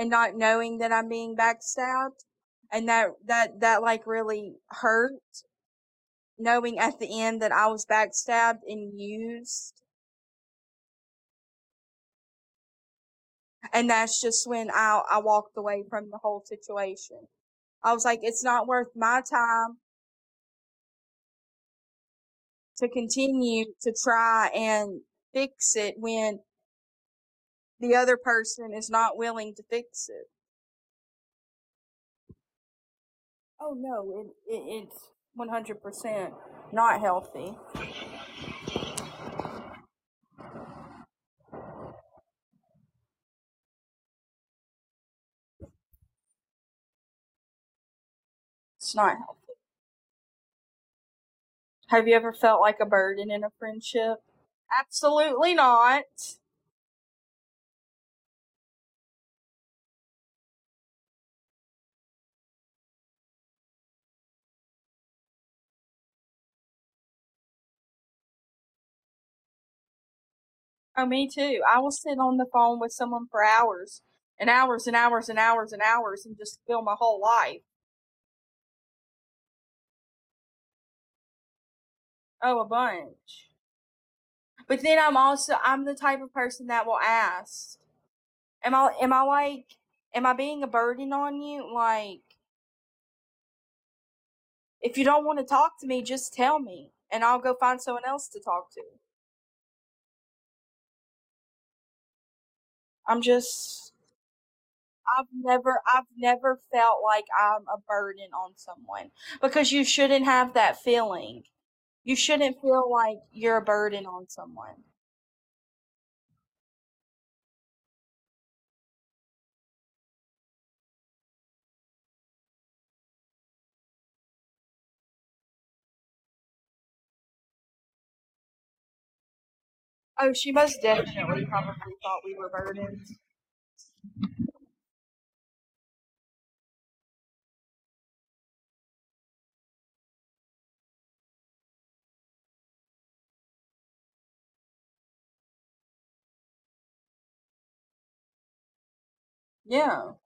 and not knowing that I'm being backstabbed. And that, that, that like really hurt knowing at the end that I was backstabbed and used. And that's just when I, I walked away from the whole situation. I was like, it's not worth my time to continue to try and fix it when the other person is not willing to fix it. Oh no, it, it it's one hundred percent not healthy. It's not healthy. Have you ever felt like a burden in a friendship? Absolutely not. Oh, me too. I will sit on the phone with someone for hours and hours and hours and hours and hours and just fill my whole life. Oh, a bunch. But then I'm also I'm the type of person that will ask. Am I am I like am I being a burden on you? Like if you don't want to talk to me, just tell me and I'll go find someone else to talk to. I'm just I've never I've never felt like I'm a burden on someone because you shouldn't have that feeling. You shouldn't feel like you're a burden on someone. Oh, she most definitely probably thought we were burdens. Yeah.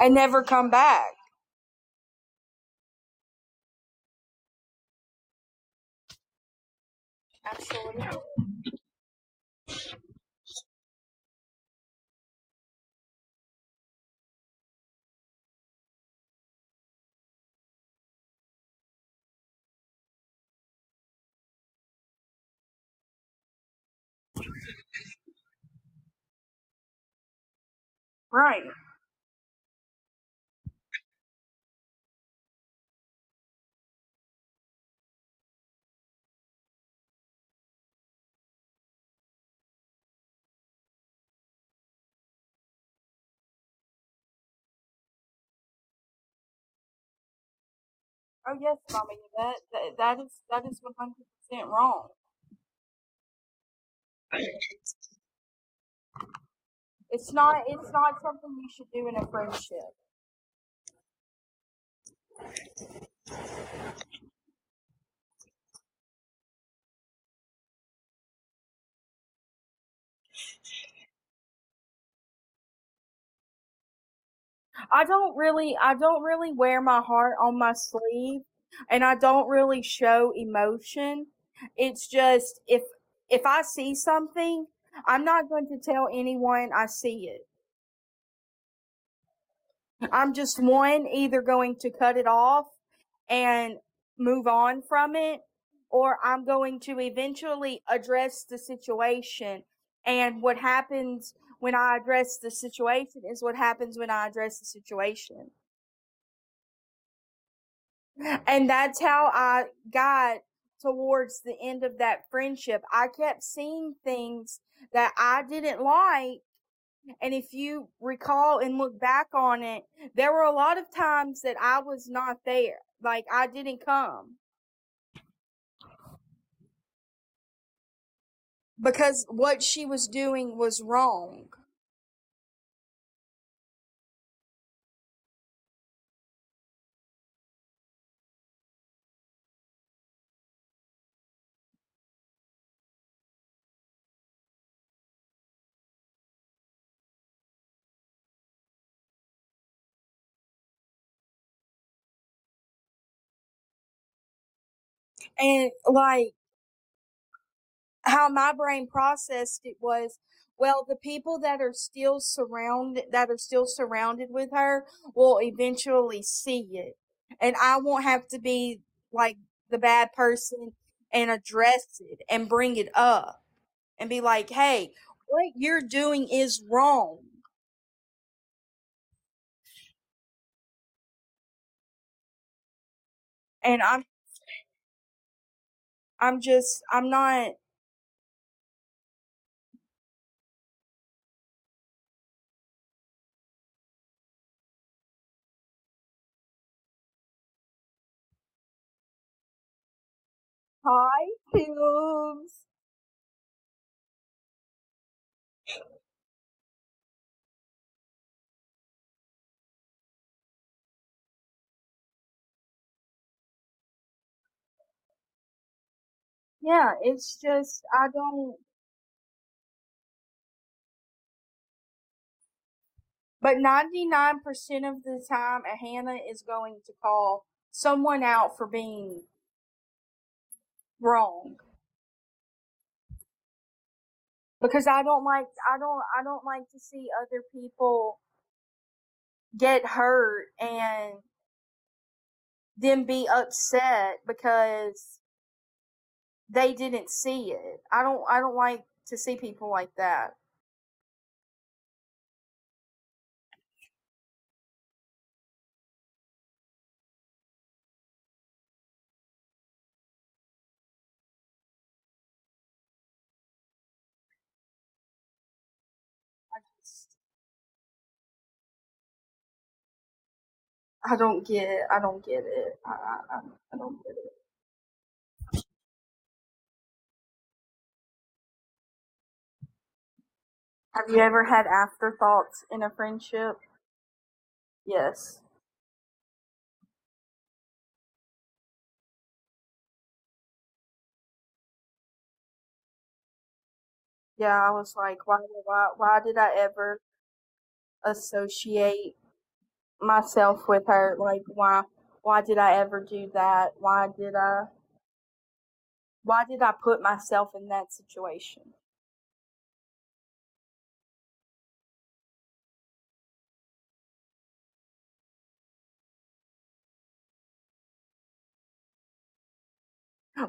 And never come back. Absolutely. Right. Oh yes, mommy. That that, that is that is one hundred percent wrong. It's not it's not something you should do in a friendship. I don't really I don't really wear my heart on my sleeve and I don't really show emotion. It's just if if I see something, I'm not going to tell anyone I see it. I'm just one either going to cut it off and move on from it or I'm going to eventually address the situation and what happens when I address the situation is what happens when I address the situation. And that's how I got towards the end of that friendship. I kept seeing things that I didn't like. And if you recall and look back on it, there were a lot of times that I was not there. Like I didn't come. because what she was doing was wrong. And like how my brain processed it was, well, the people that are still surrounded, that are still surrounded with her will eventually see it. And I won't have to be like the bad person and address it and bring it up and be like, hey, what you're doing is wrong. And I'm I'm just I'm not Hi, Tubes. Yeah, it's just I don't but 99% of the time a Hannah is going to call someone out for being wrong. Because I don't like I don't I don't like to see other people get hurt and then be upset because they didn't see it. I don't I don't like to see people like that. I don't get I don't get it. I I, I don't get it. Have you ever had afterthoughts in a friendship? Yes. Yeah, I was like, why why why did I ever associate myself with her? Like why why did I ever do that? Why did I why did I put myself in that situation?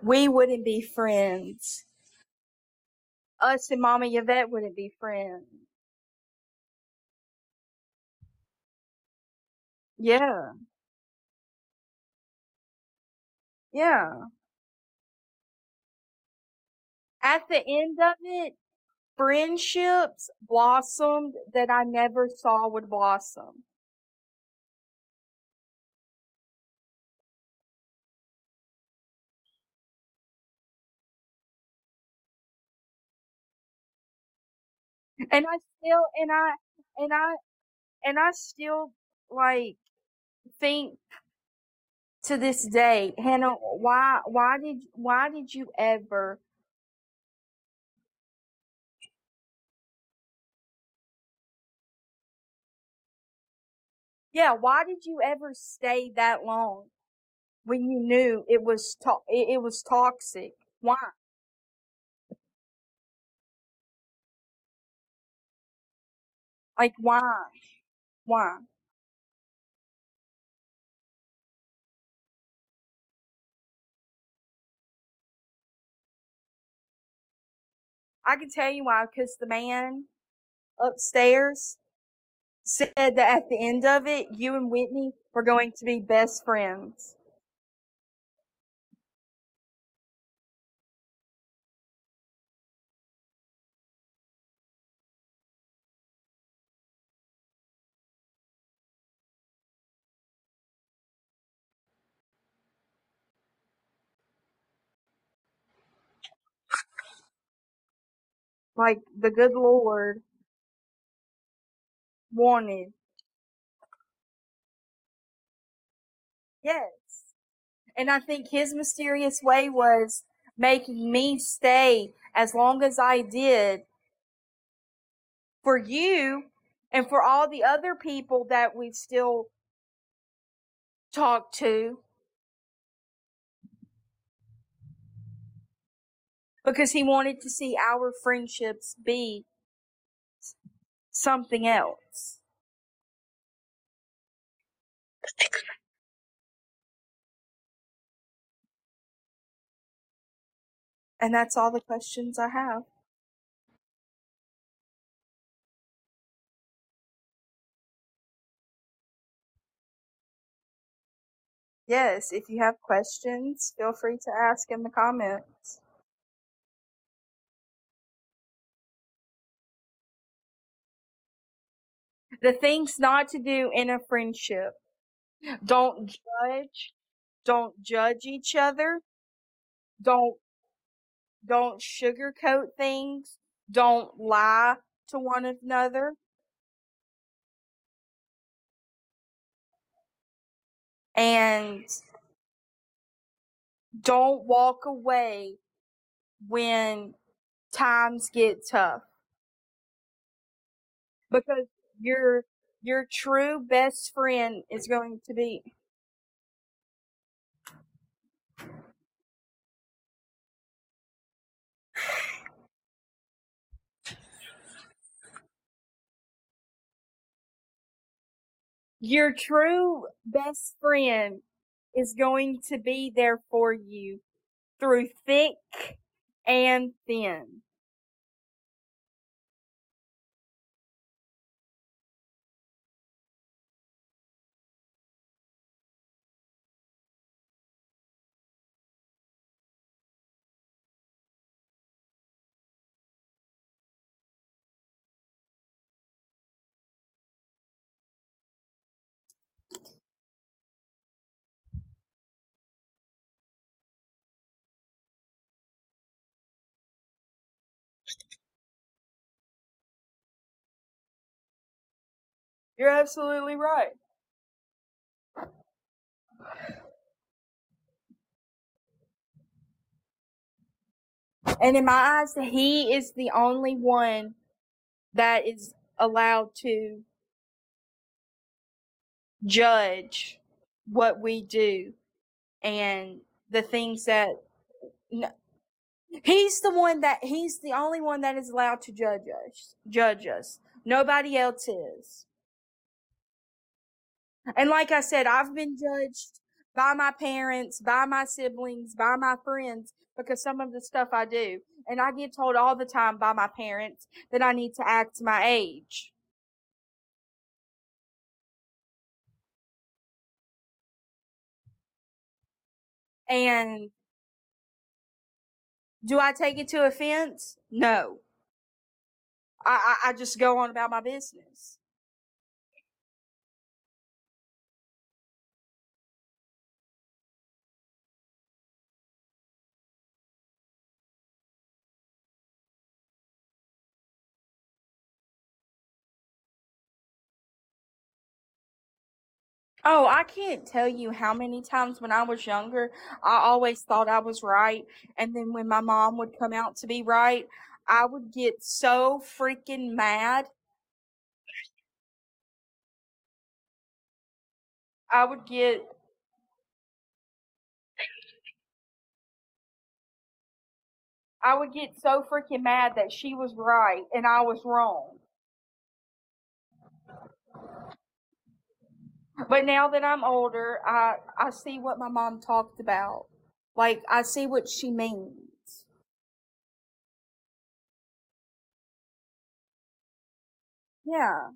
We wouldn't be friends. Us and Mama Yvette wouldn't be friends. Yeah. Yeah. At the end of it, friendships blossomed that I never saw would blossom. And I still and I and I and I still like think to this day, Hannah, why why did why did you ever Yeah, why did you ever stay that long when you knew it was to- it, it was toxic? Why? Like why? Why? I can tell you why, because the man upstairs said that at the end of it, you and Whitney were going to be best friends. Like the good Lord wanted. Yes. And I think his mysterious way was making me stay as long as I did for you and for all the other people that we still talk to. Because he wanted to see our friendships be something else. And that's all the questions I have. Yes, if you have questions, feel free to ask in the comments. The things not to do in a friendship. Don't judge. Don't judge each other. Don't don't sugarcoat things. Don't lie to one another. And don't walk away when times get tough. Because your your true best friend is going to be your true best friend is going to be there for you through thick and thin. You're absolutely right. And in my eyes, he is the only one that is allowed to judge what we do and the things that he's the one that he's the only one that is allowed to judge us judge us nobody else is and like i said i've been judged by my parents by my siblings by my friends because some of the stuff i do and i get told all the time by my parents that i need to act my age And do I take it to offense? No. I, I, I just go on about my business. Oh, I can't tell you how many times when I was younger, I always thought I was right. And then when my mom would come out to be right, I would get so freaking mad. I would get I would get so freaking mad that she was right and I was wrong. But now that I'm older, I I see what my mom talked about. Like I see what she means. Yeah.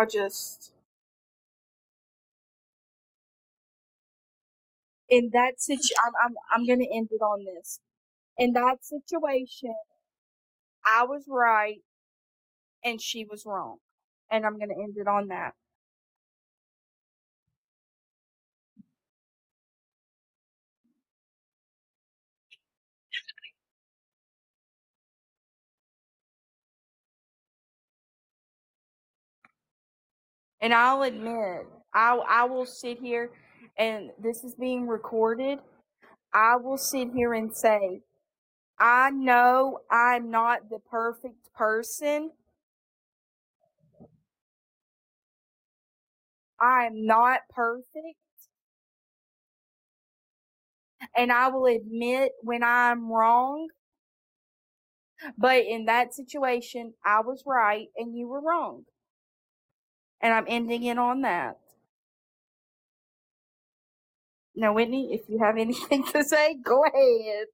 I just in that situation I'm I'm I'm gonna end it on this. In that situation, I was right and she was wrong. And I'm gonna end it on that. And I'll admit, I I will sit here and this is being recorded, I will sit here and say, I know I'm not the perfect person. I am not perfect. And I will admit when I'm wrong. But in that situation, I was right and you were wrong. And I'm ending it on that. Now, Whitney, if you have anything to say, go ahead.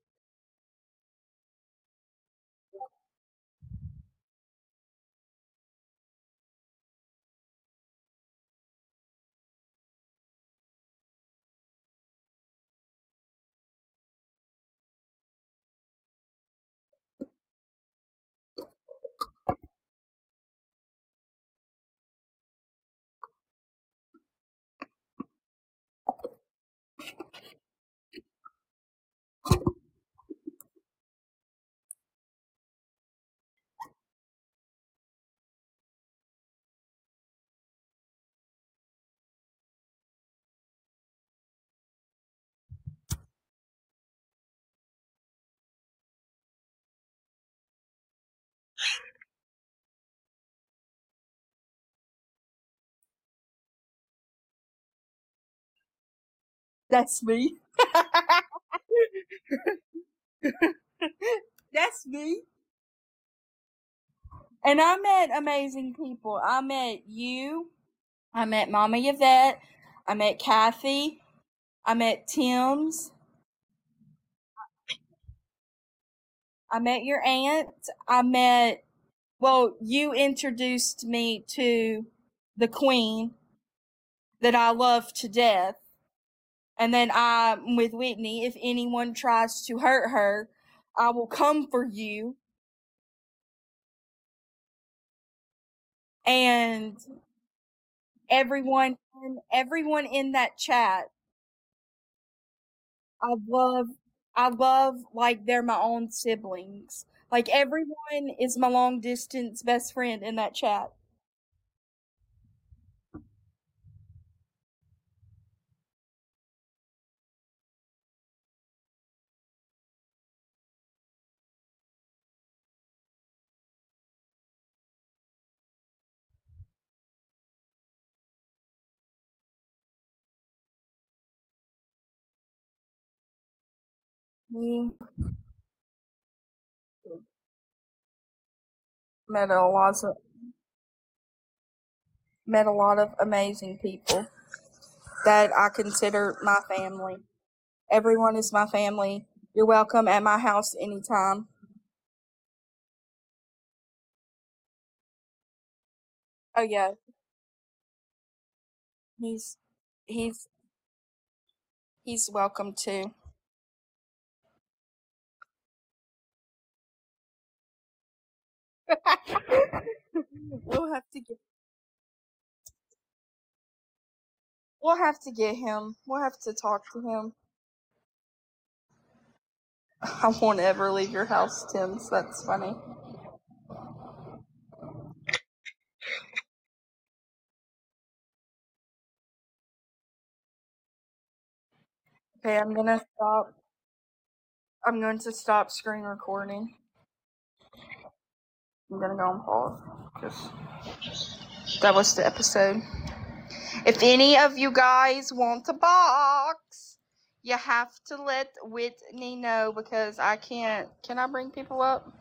That's me. That's me. And I met amazing people. I met you. I met Mama Yvette. I met Kathy. I met Tim's. I met your aunt. I met, well, you introduced me to the queen that I love to death. And then I'm with Whitney. If anyone tries to hurt her, I will come for you. And everyone, everyone in that chat, I love, I love like they're my own siblings. Like everyone is my long distance best friend in that chat. Met a lot of met a lot of amazing people that I consider my family. Everyone is my family. You're welcome at my house anytime. Oh yeah. He's he's he's welcome too. we'll have to get we'll have to get him. We'll have to talk to him. I won't ever leave your house, Tim's. That's funny. Okay, I'm gonna stop. I'm going to stop screen recording. I'm gonna go on pause because that was the episode. If any of you guys want a box, you have to let Whitney know because I can't. Can I bring people up?